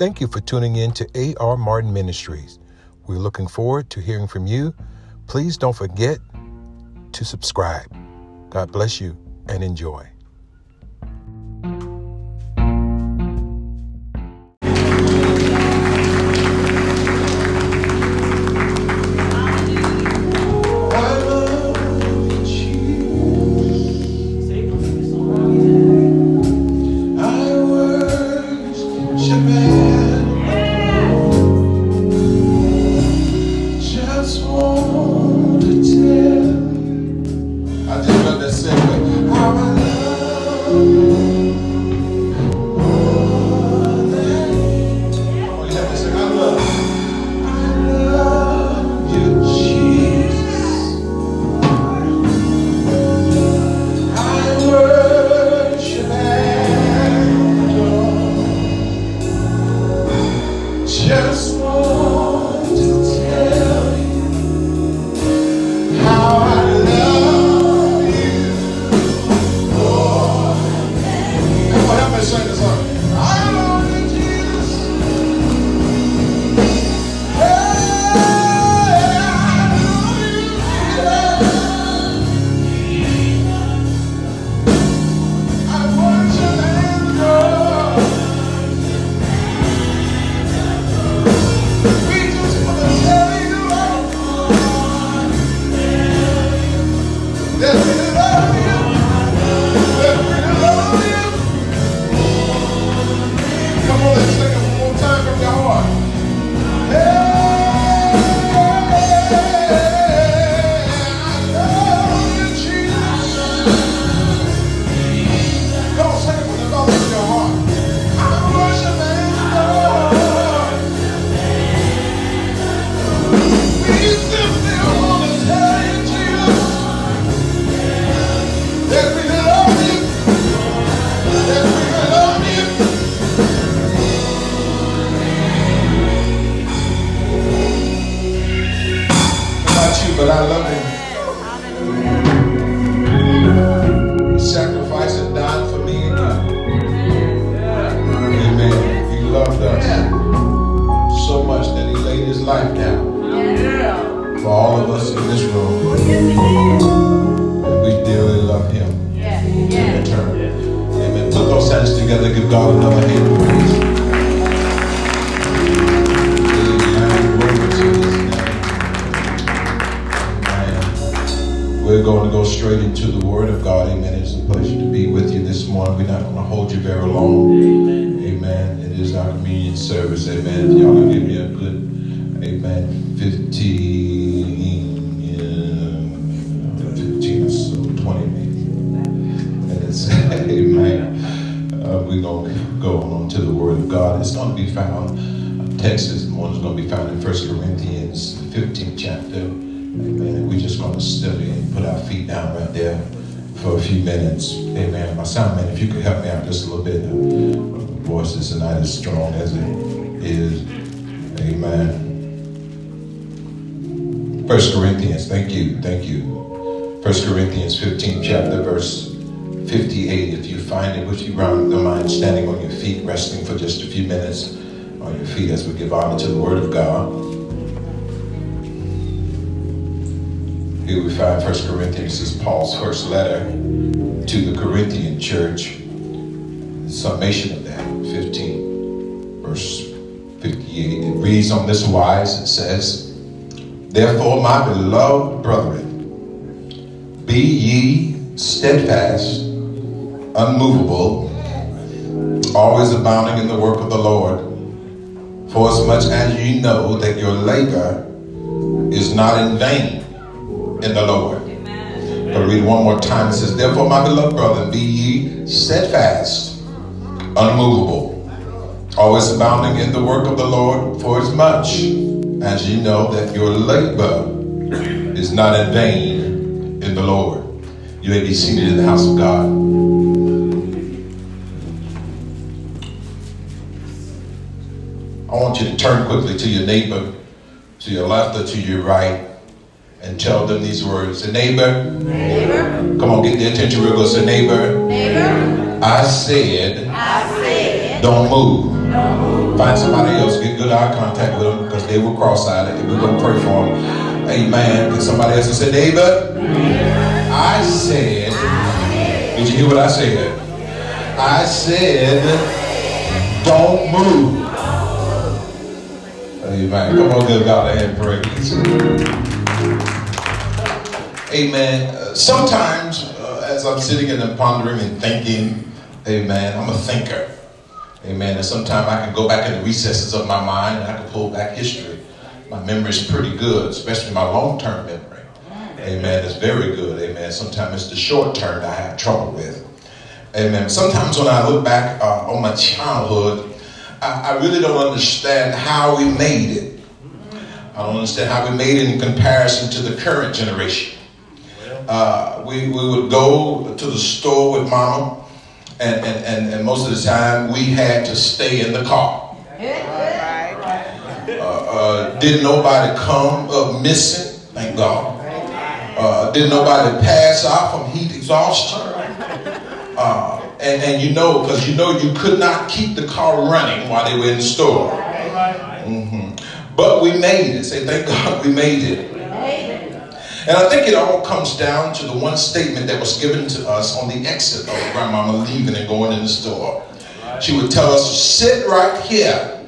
Thank you for tuning in to A.R. Martin Ministries. We're looking forward to hearing from you. Please don't forget to subscribe. God bless you and enjoy. Found, text this morning is going to be found in 1 Corinthians, 15th chapter. Amen. We're just going to study and put our feet down right there for a few minutes. Amen. My sound man, if you could help me out just a little bit. Uh, my voice is not as strong as it is. Amen. First Corinthians, thank you, thank you. First Corinthians 15, chapter, verse 58. If you find it, would you the mind standing on your feet, resting for just a few minutes on your feet as we give honor to the Word of God. Here we find First Corinthians is Paul's first letter to the Corinthian church. Summation of that, 15, verse 58. It reads on this wise, it says, Therefore, my beloved brethren, be ye steadfast, unmovable, always abounding in the work of the Lord, for as much as ye know that your labor is not in vain in the Lord. I'll read one more time. It says, Therefore, my beloved brethren, be ye steadfast, unmovable, always abounding in the work of the Lord, for as much as ye know that your labor is not in vain in the Lord. You may be seated in the house of God. I want you to turn quickly to your neighbor, to your left or to your right, and tell them these words. Say, neighbor, Neighbor, come on, get their attention real good. Say, neighbor, neighbor, I said, I said, don't move. don't move. find somebody else, get good eye contact with them because they were cross-eyed and we're going to pray for them. Amen. Can somebody else say, neighbor? I said, did you hear what I said? I said, don't move. Amen. Come on, give God a hand praise. Amen. Uh, sometimes, uh, as I'm sitting and pondering and thinking, amen, I'm a thinker. Amen. And sometimes I can go back in the recesses of my mind and I can pull back history. My memory is pretty good, especially my long term memory. Amen. It's very good. Amen. Sometimes it's the short term I have trouble with. Amen. Sometimes when I look back uh, on my childhood, I, really don't understand how we made it. I don't understand how we made it in comparison to the current generation. Uh, we, we would go to the store with mama and, and, and, and most of the time we had to stay in the car. Uh, uh, didn't nobody come up missing, thank God. Uh, didn't nobody pass out from heat exhaustion. And, and you know, because you know you could not keep the car running while they were in the store. Mm-hmm. But we made it. Say, thank God we made it. And I think it all comes down to the one statement that was given to us on the exit of grandmama leaving and going in the store. She would tell us, sit right here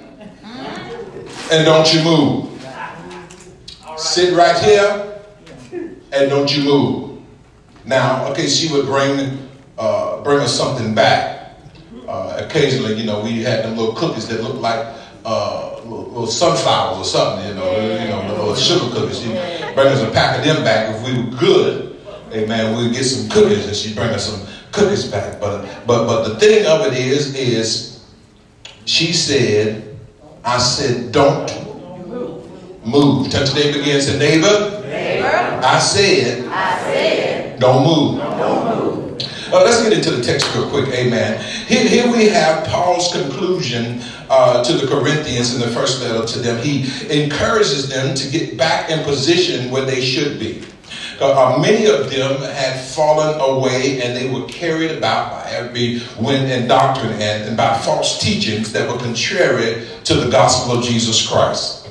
and don't you move. Sit right here and don't you move. Now, okay, she would bring uh, bring us something back. Uh, occasionally, you know, we had them little cookies that looked like uh, little, little, sunflowers or something, you know, you know, little sugar cookies. She'd bring us a pack of them back. If we were good, amen, we'd get some cookies and she'd bring us some cookies back. But but but the thing of it is, is she said, I said, don't move. Touch the neighbor again. Say, neighbor, neighbor I said, I said, don't move. Don't move. Uh, let's get into the text real quick. Amen. Here, here we have Paul's conclusion uh, to the Corinthians in the first letter to them. He encourages them to get back in position where they should be. Uh, many of them had fallen away and they were carried about by every wind and doctrine and, and by false teachings that were contrary to the gospel of Jesus Christ.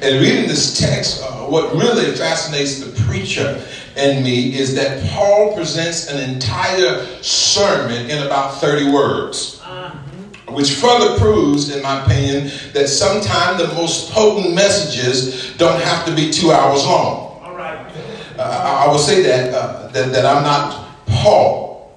And reading this text, uh, what really fascinates the preacher in me is that Paul presents an entire sermon in about 30 words. Which further proves, in my opinion, that sometimes the most potent messages don't have to be two hours long. All right. Uh, I, will say that, uh, that, that I'm not Paul.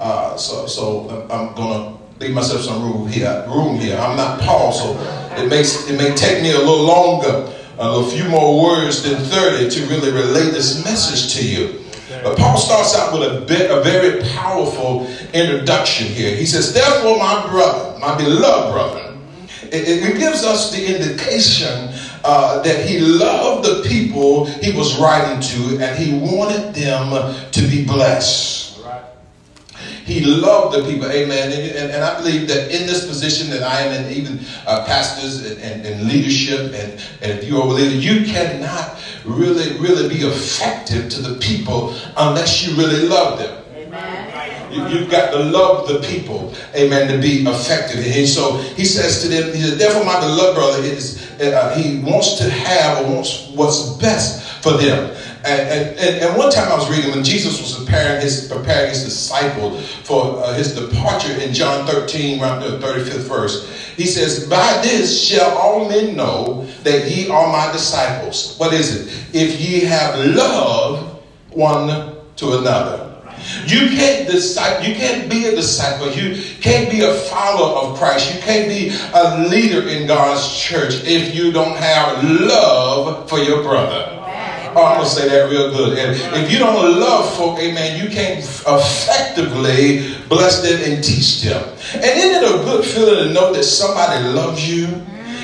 Uh, so, so I'm going to leave myself some room here. Room here. I'm not Paul, so it makes it may take me a little longer a few more words than 30 to really relay this message to you. But Paul starts out with a, bit, a very powerful introduction here. He says, Therefore, my brother, my beloved brother, it, it gives us the indication uh, that he loved the people he was writing to and he wanted them to be blessed. He loved the people. Amen. And, and, and, I believe that in this position that I am in, even uh, pastors and, and, and, leadership, and, and if you are a leader, you cannot really, really be effective to the people unless you really love them. You, have got to love the people, amen, to be effective. And so he says to them, he says, therefore my beloved brother, is, uh, he wants to have or wants what's best for them. And, and, and, one time I was reading when Jesus was preparing his, preparing his disciples for uh, his departure in John 13, around the 35th verse, he says, By this shall all men know that ye are my disciples. What is it? If ye have love one to another. You can't disciple, you can't be a disciple, you can't be a follower of Christ, you can't be a leader in God's church if you don't have love for your brother. Oh, I'm going to say that real good. And if you don't love folk, amen, you can't effectively bless them and teach them. And isn't it a good feeling to know that somebody loves you?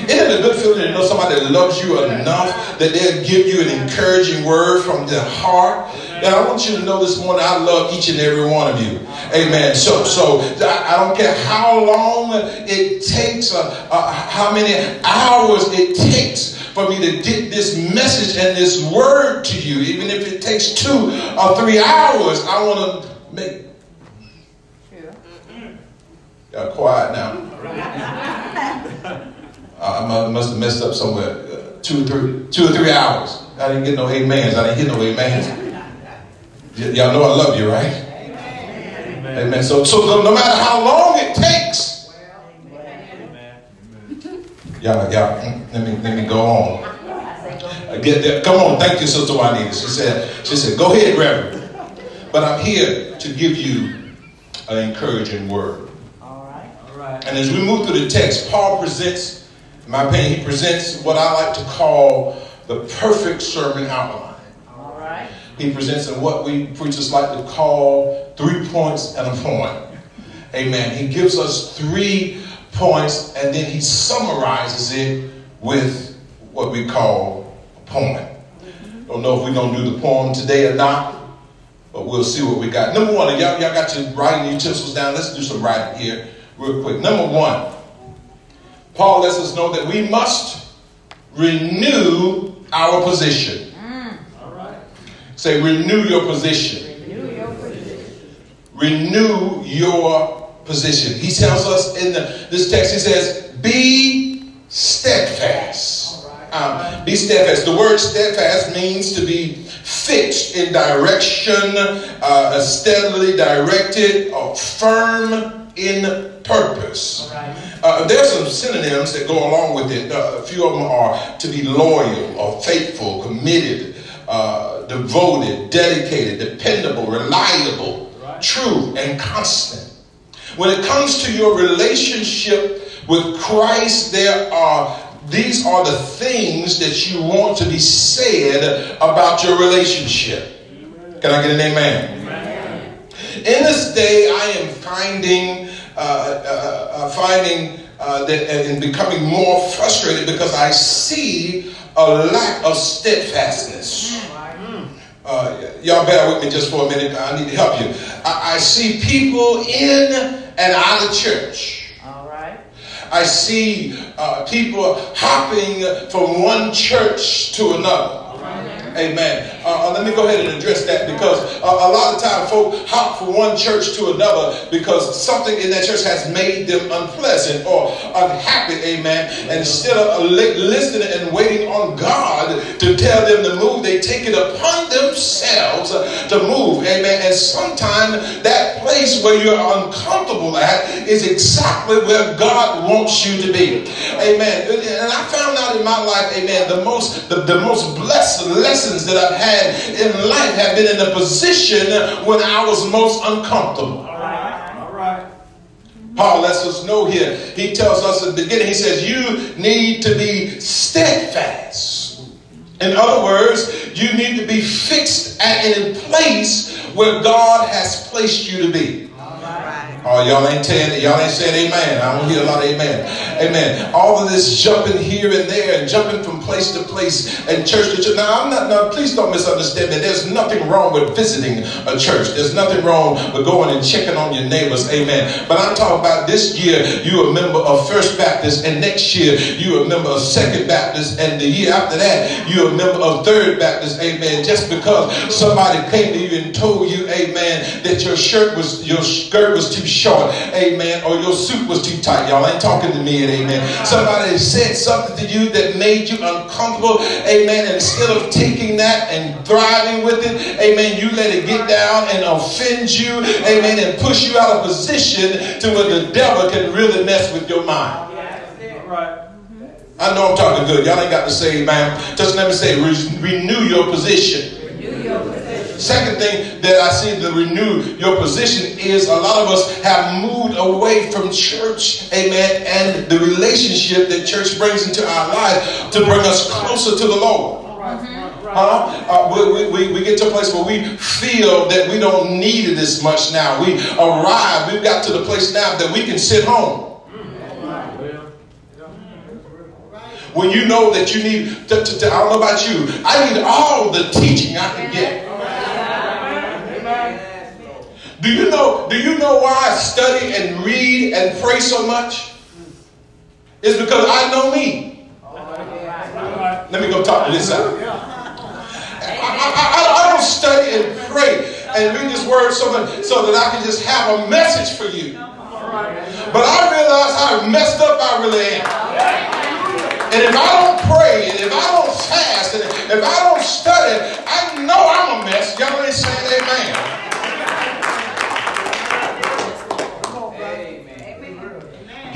Isn't it a good feeling to know somebody loves you enough that they'll give you an encouraging word from their heart? And I want you to know this morning, I love each and every one of you. Amen. So, so I, don't care how long it takes, uh, uh, how many hours it takes for me to get this message and this word to you, even if it takes two or three hours. I want to make. Y'all quiet now. I must have messed up somewhere. Uh, two or three, two or three hours. I didn't get no amens. I didn't get no amens. Y- y'all know I love you, right? Amen. Amen. So, so no matter how long it takes, y'all, y'all, mm, let me let me go on. I get there. Come on, thank you, Sister Juanita. She said, she said, go ahead, Reverend. But I'm here to give you an encouraging word. All right. All right. And as we move through the text, Paul presents, in my opinion, he presents what I like to call the perfect sermon outline. He presents in what we preachers like to call three points and a point. Amen. He gives us three points and then he summarizes it with what we call a poem. Don't know if we're going to do the poem today or not, but we'll see what we got. Number one, y'all, y'all got your writing utensils down. Let's do some writing here real quick. Number one, Paul lets us know that we must renew our position. Say, renew your position. Renew your position. Renew your position. He tells us in the, this text, he says, be steadfast. Um, be steadfast. The word steadfast means to be fixed in direction, uh, steadily directed, or firm in purpose. Uh, there are some synonyms that go along with it. Uh, a few of them are to be loyal or faithful, committed, uh, devoted, dedicated, dependable, reliable, true, and constant. When it comes to your relationship with Christ, there are these are the things that you want to be said about your relationship. Can I get an amen? amen. In this day, I am finding uh, uh, uh, finding uh, that and becoming more frustrated because I see a lack of steadfastness. Uh, y'all bear with me just for a minute. I need to help you. I, I see people in and out of church. All right. I see uh, people hopping from one church to another. Amen. Uh, uh, let me go ahead and address that because uh, a lot of time folk hop from one church to another because something in that church has made them unpleasant or unhappy. Amen. And instead of listening and waiting on God to tell them to move, they take it upon themselves to move. Amen. And sometimes that place where you're uncomfortable at is exactly where God wants you to be. Amen. And I found out in my life, amen, the most the, the most blessed lesson lessons that I've had in life have been in the position when I was most uncomfortable. All right. All right. Paul lets us know here. He tells us at the beginning, he says, You need to be steadfast. In other words, you need to be fixed at a place where God has placed you to be. Oh, y'all ain't saying y'all ain't saying amen. I don't hear a lot of amen. Amen. All of this jumping here and there and jumping from place to place and church to church. Now I'm not now please don't misunderstand me. There's nothing wrong with visiting a church. There's nothing wrong with going and checking on your neighbors. Amen. But I'm talking about this year you're a member of First Baptist and next year you're a member of Second Baptist and the year after that you're a member of Third Baptist. Amen. Just because somebody came to you and told you, amen, that your shirt was your skirt was too short, amen, or your suit was too tight. Y'all ain't talking to me, amen. Somebody said something to you that made you uncomfortable, amen, instead of taking that and thriving with it, amen, you let it get down and offend you, amen, and push you out of position to where the devil can really mess with your mind. Right. I know I'm talking good. Y'all ain't got to say amen. Just let me say, renew your position. renew your position. Second thing that I see to renew your position is a lot of us have moved away from church, amen, and the relationship that church brings into our lives to bring us closer to the Lord. Huh? Uh, we, we, we get to a place where we feel that we don't need it as much now. We arrive, we've got to the place now that we can sit home. When you know that you need, to, to, to, I don't know about you, I need all the teaching I can get. Do you know, do you know why I study and read and pray so much? It's because I know me. Let me go talk to this out. I, I, I, don't study and pray and read this word so, that so that I can just have a message for you. But I realize how messed up I really am. And if I don't pray, and if I don't fast, and if I don't study, I know I'm a mess. Y'all ain't saying amen.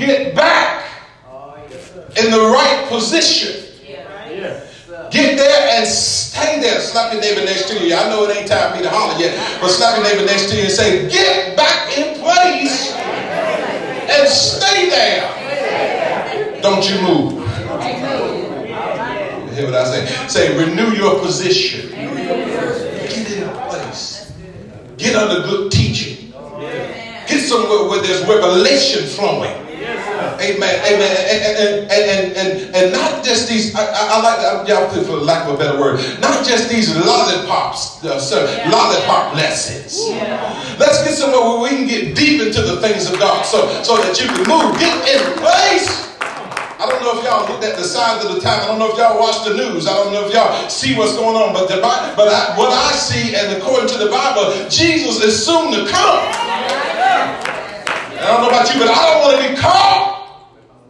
Get back in the right position. Get there and stay there. Slap your neighbor next to you. I know it ain't time for me to holler yet, but slap your neighbor next to you and say, Get back in place and stay there. Don't you move. You hear what I say? Say, renew your position. Get in a place. Get under good teaching. Get somewhere where there's revelation flowing. Amen. Amen. And, and, and, and, and, not just these, I, I, I like, y'all put for lack of a better word, not just these lollipops, uh, sir, lollipop lessons. Let's get somewhere where we can get deep into the things of God so, so that you can move. Get in place. I don't know if y'all looked at the signs of the time. I don't know if y'all watch the news. I don't know if y'all see what's going on. But the but I, what I see, and according to the Bible, Jesus is soon to come. I don't know about you, but I don't want to be caught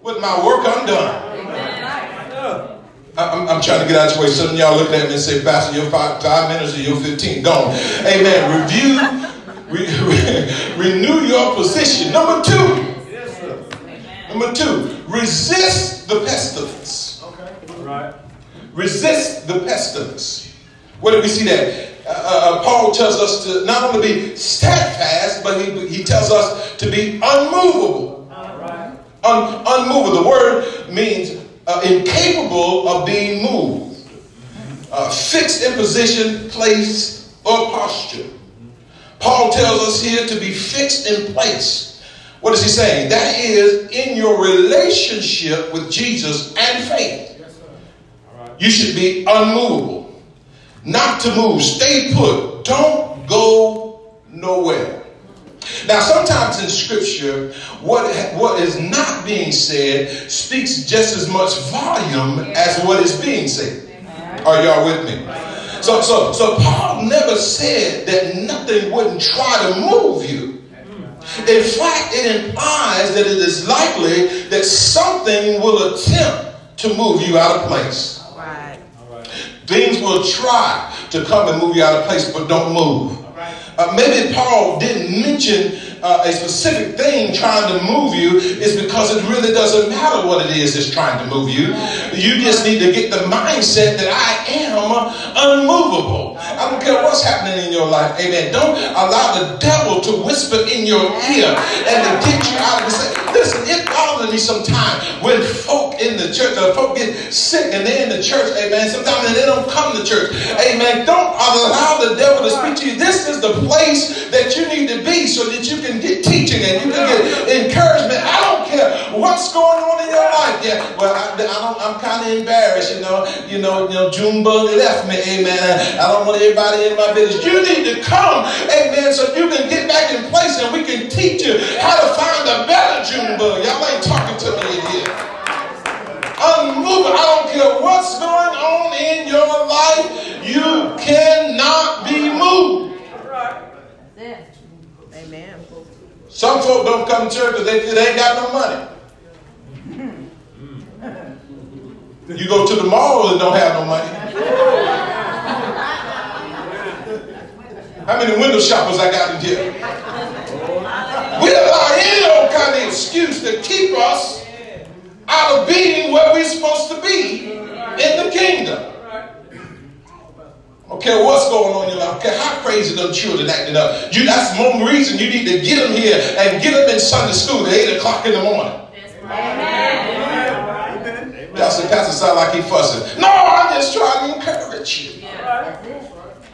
with my work undone. I'm, done. I'm, trying to get out of your way. Some of y'all look at me and say, Pastor, you're five, five minutes or you're 15. Gone. Amen. Review, re, re, renew your position. Number two. Number two, resist the pestilence. Okay. Right. Resist the pestilence. Where do we see that? Uh, uh, Paul tells us to not only be steadfast, but he, he tells us to be unmovable. Un, unmovable. The word means uh, incapable of being moved, uh, fixed in position, place, or posture. Paul tells us here to be fixed in place. What is he saying? That is in your relationship with Jesus and faith. You should be unmovable, not to move. Stay put. Don't go nowhere. Now, sometimes in Scripture, what, what is not being said speaks just as much volume as what is being said. Are y'all with me? So, so, so Paul never said that nothing wouldn't try to move you. In fact, it implies that it is likely that something will attempt to move you out of place. Things will try to come and move you out of place, but don't move. Uh, maybe Paul didn't mention uh, a specific thing trying to move you is because it really doesn't matter what it is that's trying to move you. You just need to get the mindset that I am unmovable. I don't care what's happening in your life. Amen. Don't allow the devil to whisper in your ear and to get you out of the Listen, it bothers me sometimes when folk in the church, or folk get sick and they're in the church, amen. Sometimes they don't come to church. Amen. Don't allow the devil to speak to you. This is the place that you need to be so that you can get teaching and you can get encouragement. What's going on in your life. Yeah, well, I, am kind of embarrassed, you know. You know, you know, Junebug left me, amen. I don't want everybody in my business. You need to come, amen, so you can get back in place and we can teach you how to find a better Junebug. Y'all ain't talking to me here. Unmovable. I don't care what's going on in your life. You cannot be moved. Amen. Some folk don't come to church because they, they ain't got no money. You go to the mall and don't have no money. How many window shoppers I got in here? We allow any old kind of excuse to keep us out of being where we're supposed to be in the kingdom. Okay, what's going on in your life. Okay, how crazy them children acting up. You, that's more reason you need to get them here and get them in Sunday school at 8 o'clock in the morning. Amen. Pastor, Pastor sound like he fussing. No, I'm just trying to encourage you.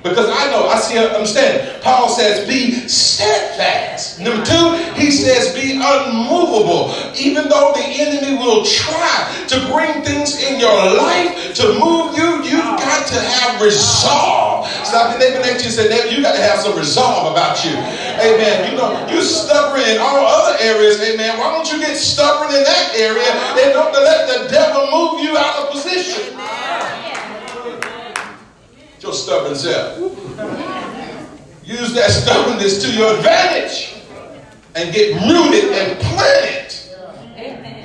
Because I know, I see, I understand. Paul says, be steadfast. Number two, he says, be unmovable. Even though the enemy will try to bring things in your life to move you, you've got to have resolve. Stop your neighbor next to you say, neighbor, you got to have some resolve about you. Amen. You know, you're stubborn in all other areas. Amen. Why don't you get stubborn in that area and don't let the devil move you out of position? Your stubborn self. Use that stubbornness to your advantage and get rooted and planted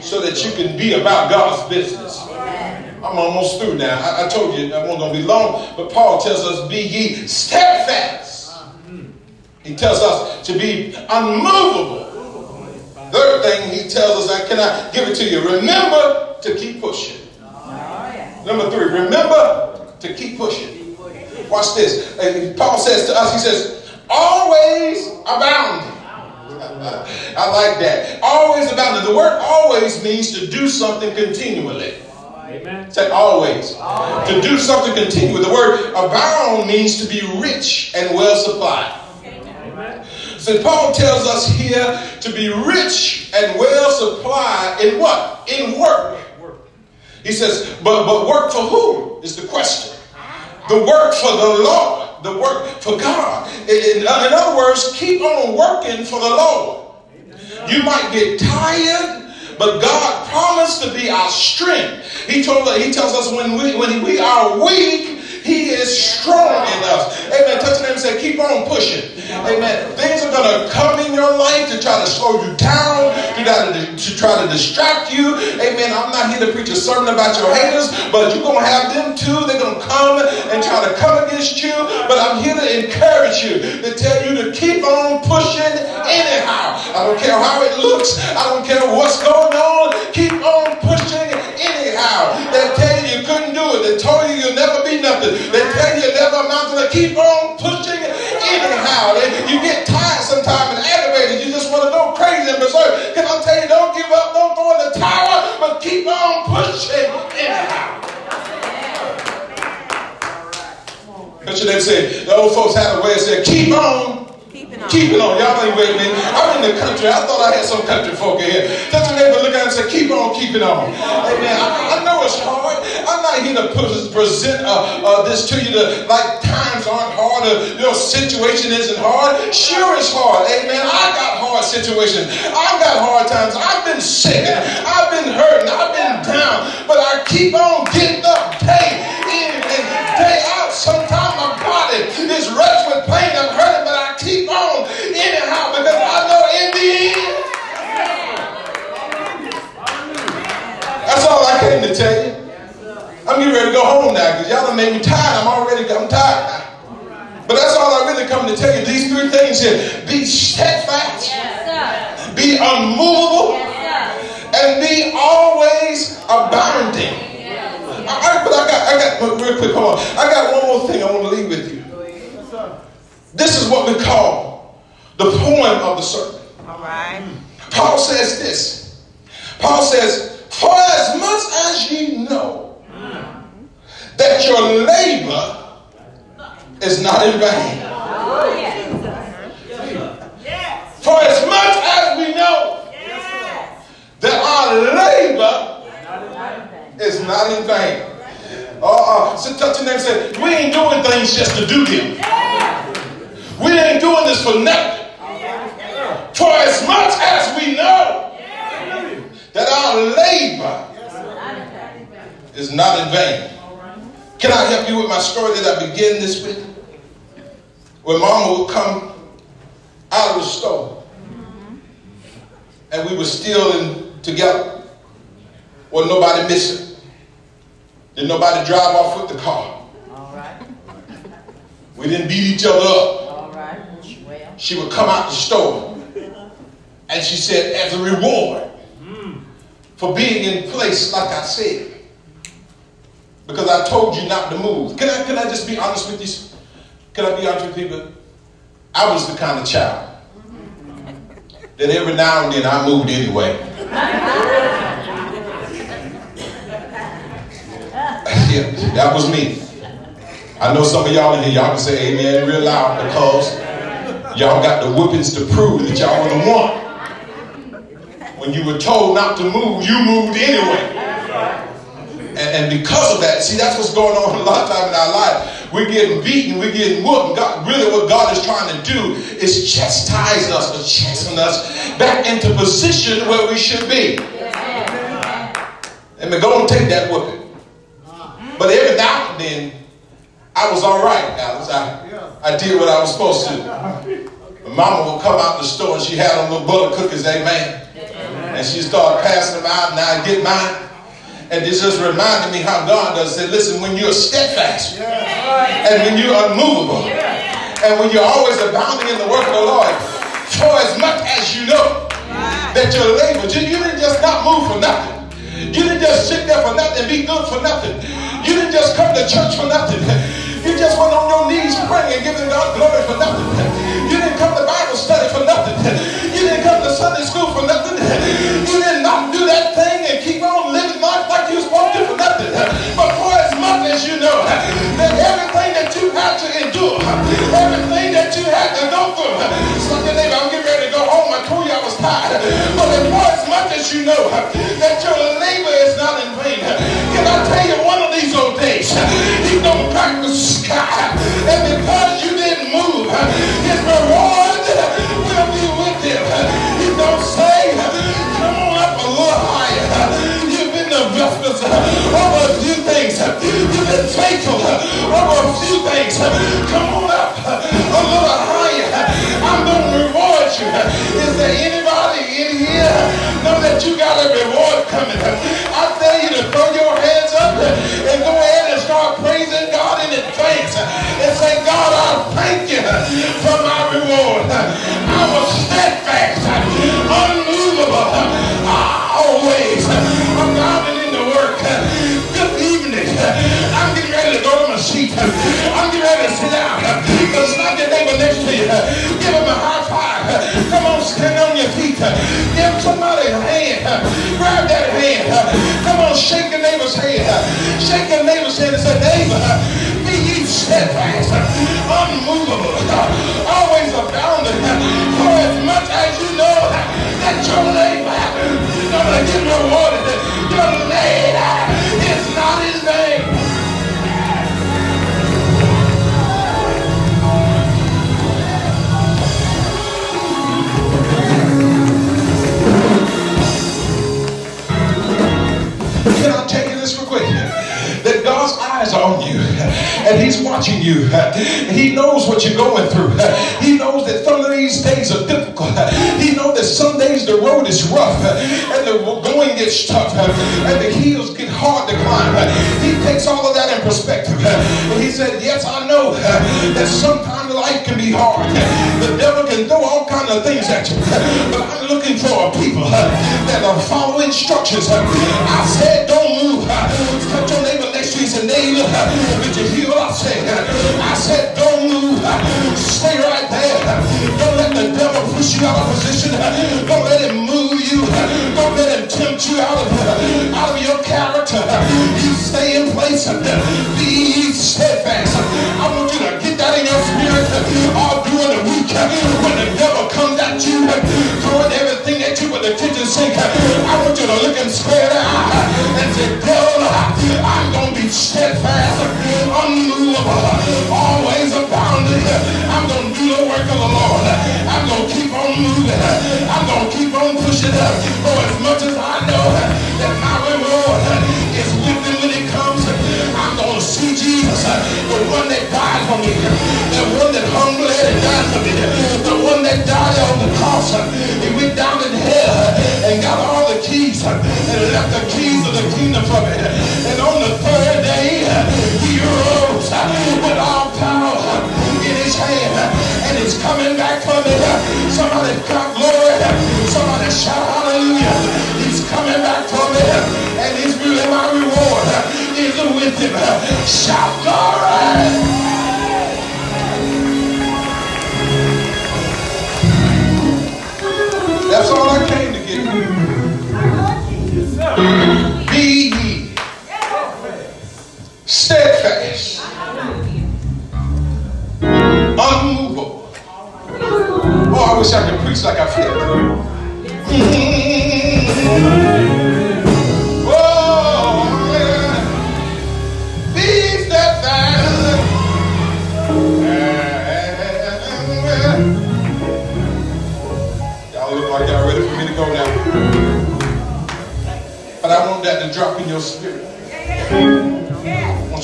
so that you can be about God's business. I'm almost through now. I, I told you I wasn't going to be long, but Paul tells us, be ye steadfast. He tells us to be unmovable. Third thing he tells us, I cannot give it to you? Remember to keep pushing. Oh, Number three, remember to keep pushing. Watch this. And Paul says to us, he says, always abounding. I like that. Always abounding. The word always means to do something continually. Amen. Say always. always. To do something continually. The word abound means to be rich and well supplied. Amen. So Paul tells us here to be rich and well supplied in what? In work. He says, but, but work for who is the question. The work for the Lord, the work for God. In, uh, in other words, keep on working for the Lord. You might get tired, but God promised to be our strength. He told he tells us when we when we are weak, he is strong us. Amen. Touch him and say, keep on pushing. Amen. Things are going to come in your life to try to slow you down, to try to, to try to distract you. Amen. I'm not here to preach a sermon about your haters, but you're going to have them too. They're going to come and try to come against you. But I'm here to encourage you, to tell you to keep on pushing anyhow. I don't care how it looks. I don't care what's going on. Keep on pushing anyhow. They told you you'll never be nothing. They tell you you'll never amount to keep on pushing anyhow. You get tired sometimes and aggravated. You just want to go crazy and berserk. Can I tell you, don't give up, don't throw in the towel, but keep on pushing anyhow. What should they say? The old folks had a way of saying, keep on Keep it on. Y'all ain't with me. I'm in the country. I thought I had some country folk in here. Touch your neighbor, look at him and say, keep on keeping on. Amen. I, I know it's hard. I'm not here to present uh, uh, this to you to, like times aren't hard or your situation isn't hard. Sure it's hard. Amen. I got hard situations. I've got hard times. I've been sick. I've been hurting. I've been down. But I keep on getting up day go home now because y'all done made me tired. I'm already, I'm tired now. But that's all I really come to tell you. These three things here. Be steadfast. Yes, be unmovable. Yes, and be always abounding. Yes, I, but I got, I got, real quick, hold on. I got one more thing I want to leave with you. This is what we call the poem of the serpent. All right. Paul says this. Paul says, For as much as ye know mm. That your labor is not in vain. For as much as we know that our labor is not in vain. Uh, uh, so touch your name say, we ain't doing things just to do them. We ain't doing this for nothing. For as much as we know that our labor is not in vain. Can I help you with my story that I began this with? When mama would come out of the store and we were still in together. Wasn't nobody missing. Did nobody drive off with the car. All right. We didn't beat each other up she would come out the store and she said, as a reward hmm. for being in place, like I said, because I told you not to move. Can I, can I just be honest with you? Can I be honest with people? I was the kind of child that every now and then I moved anyway. yeah, that was me. I know some of y'all in here, y'all can say amen real loud because Y'all got the whippings to prove that y'all were the one. When you were told not to move, you moved anyway. And, and, because of that, see, that's what's going on a lot of time in our life. We're getting beaten, we're getting whooped. God, really, what God is trying to do is chastise us or chasten us back into position where we should be. And we're going to take that whooping. But every now and then, I was all right, Alice. I, I did what I was supposed to. My mama would come out the store and she had a little butter cookies, amen. And she started passing them out, and I'd get mine. And this just reminded me how God does it. Listen, when you're steadfast and when you're unmovable and when you're always abounding in the work of the Lord, for as much as you know that your labor, you, didn't just not move for nothing. You didn't just sit there for nothing, be good for nothing. You didn't just come to church for nothing. You just went on your knees praying and giving God glory for nothing. You didn't come to Bible study for nothing. You didn't come to Sunday school for nothing. You did as you know that everything that you had to endure, everything that you had to go through, your neighbor, I'm getting ready to go home. I told you I was tired. But for as much as you know that your labor is not in vain, can I tell you one of these old days, he's to crack the sky. And because you didn't coming? I tell you to throw your hands up and go ahead and start praising God in advance and say, God, I thank you for my reward. I was steadfast, unmovable, always abounding in I'm getting ready to sit down. But slap your neighbor next to you. Give him a high five. Come on, stand on your feet. Give somebody a hand. Grab that hand. Come on, shake your neighbor's hand. Shake your neighbor's hand and say, neighbor, be ye steadfast, unmovable, always abounding. And He's watching you. He knows what you're going through. He knows that some of these days are difficult. He knows that some days the road is rough and the going gets tough and the hills get hard to climb. He takes all of that in perspective. And He said, Yes, I know that sometimes life can be hard. The devil can throw all kinds of things at you. But I'm looking for people that are following instructions. I said, don't move. Touch your neighbor next and say, neighbor, did you hear what I said? I said, don't move. Stay right there. Don't let the devil push you out of position. Don't let him move you. Don't let him tempt you out of, out of your character. You stay in place. Be steadfast. Steadfast, unmovable, always abounding. I'm going to do the work of the Lord. I'm going to keep on moving. I'm going to keep on pushing up. For as much as I know that my reward is with him when it comes, I'm going to see Jesus, the one that died for me, the one that hung bled and died for me, that died on the cross. He went down in hell and got all the keys and left the keys of the kingdom for me. And on the third day, he rose with all power in his hand and he's coming back for me. Somebody clap glory. Somebody shout hallelujah. He's coming back for me and he's really my reward. Is with him. Shout glory.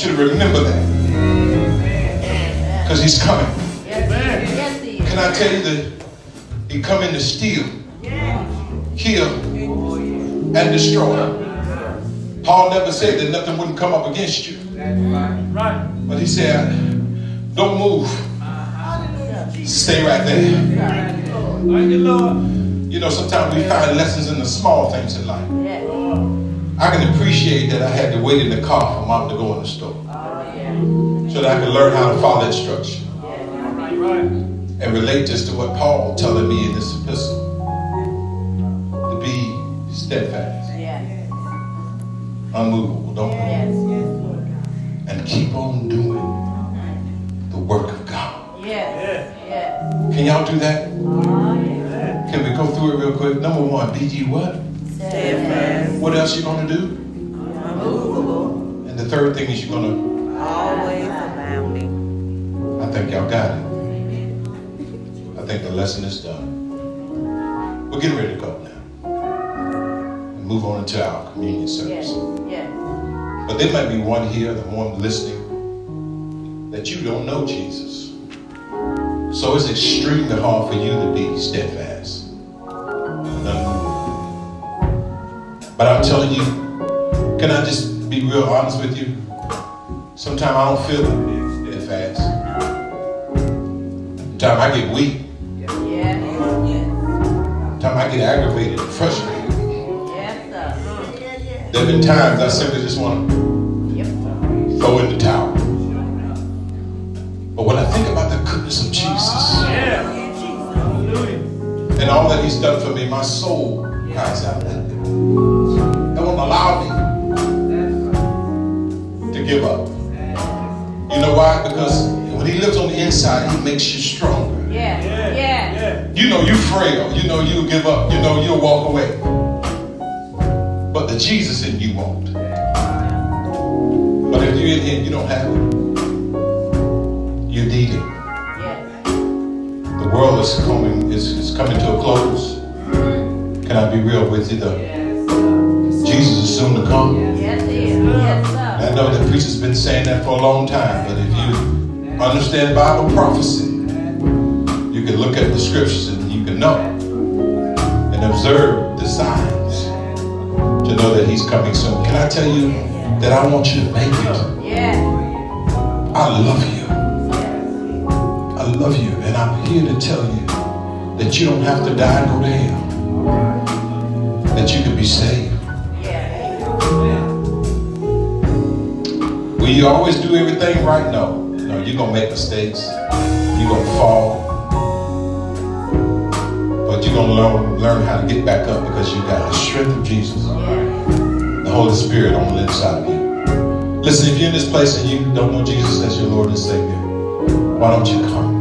You to remember that. Because he's coming. Can I tell you that he coming to steal, kill, and destroy. Paul never said that nothing wouldn't come up against you. But he said, don't move. Stay right there. You know, sometimes we find lessons in the small things in life. Yes. I can appreciate that I had to wait in the car for mom to go in the store Oh, so that I could learn how to follow instruction Right, right. and relate this to what Paul telling me in this epistle. To be steadfast, Yes. unmovable, don't move, and keep on doing the work of God. Yeah. Can y'all do that? Oh. Can we go through it real quick? Number one, be ye what? What else you gonna do? Unmovable. And the third thing is you're gonna, Always abounding. I think y'all got it. I think the lesson is done. We're getting ready to go now. And move on into our communion Yes. service. Yes. But there might be one here, the one listening, that you don't know Jesus. So it's extremely hard for you to be steadfast. But I'm telling you, can I just be real honest with you? Sometimes I don't feel that fast Sometimes I get weak. Sometimes I get aggravated and frustrated. Yes, sir. There have been times I simply just want to Yep. throw in the towel. But when I think about the goodness of Jesus Yeah. And all that He's done for me, my soul cries out. It won't allow me to give up. You know why? Because when He lives on the inside, He makes you stronger. Yes. Yeah. Yeah. You know you frail. You know you'll give up. You know you'll walk away. But the Jesus in you won't. But if you're in here you don't have it, you need it. Yes. The world is coming is, is coming to a close. Mm-hmm. Can I be real with you? The Jesus is soon to come. Yes, it is. Yes, sir. I know that preachers been saying that for a long time, but if you understand Bible prophecy, you can look at the scriptures and you can know and observe the signs to know that He's coming soon. Can I tell you that I want you to make it? I love you. I love you, and I'm here to tell you that you don't have to die and go to hell. That you can be saved. Will you always do everything right? No. No, you're gonna make mistakes. You're gonna fall. But you're gonna learn learn how to get back up because you got the strength of Jesus. The Holy Spirit on the inside of you. Listen, if you're in this place and you don't know Jesus as your Lord and Savior, why don't you come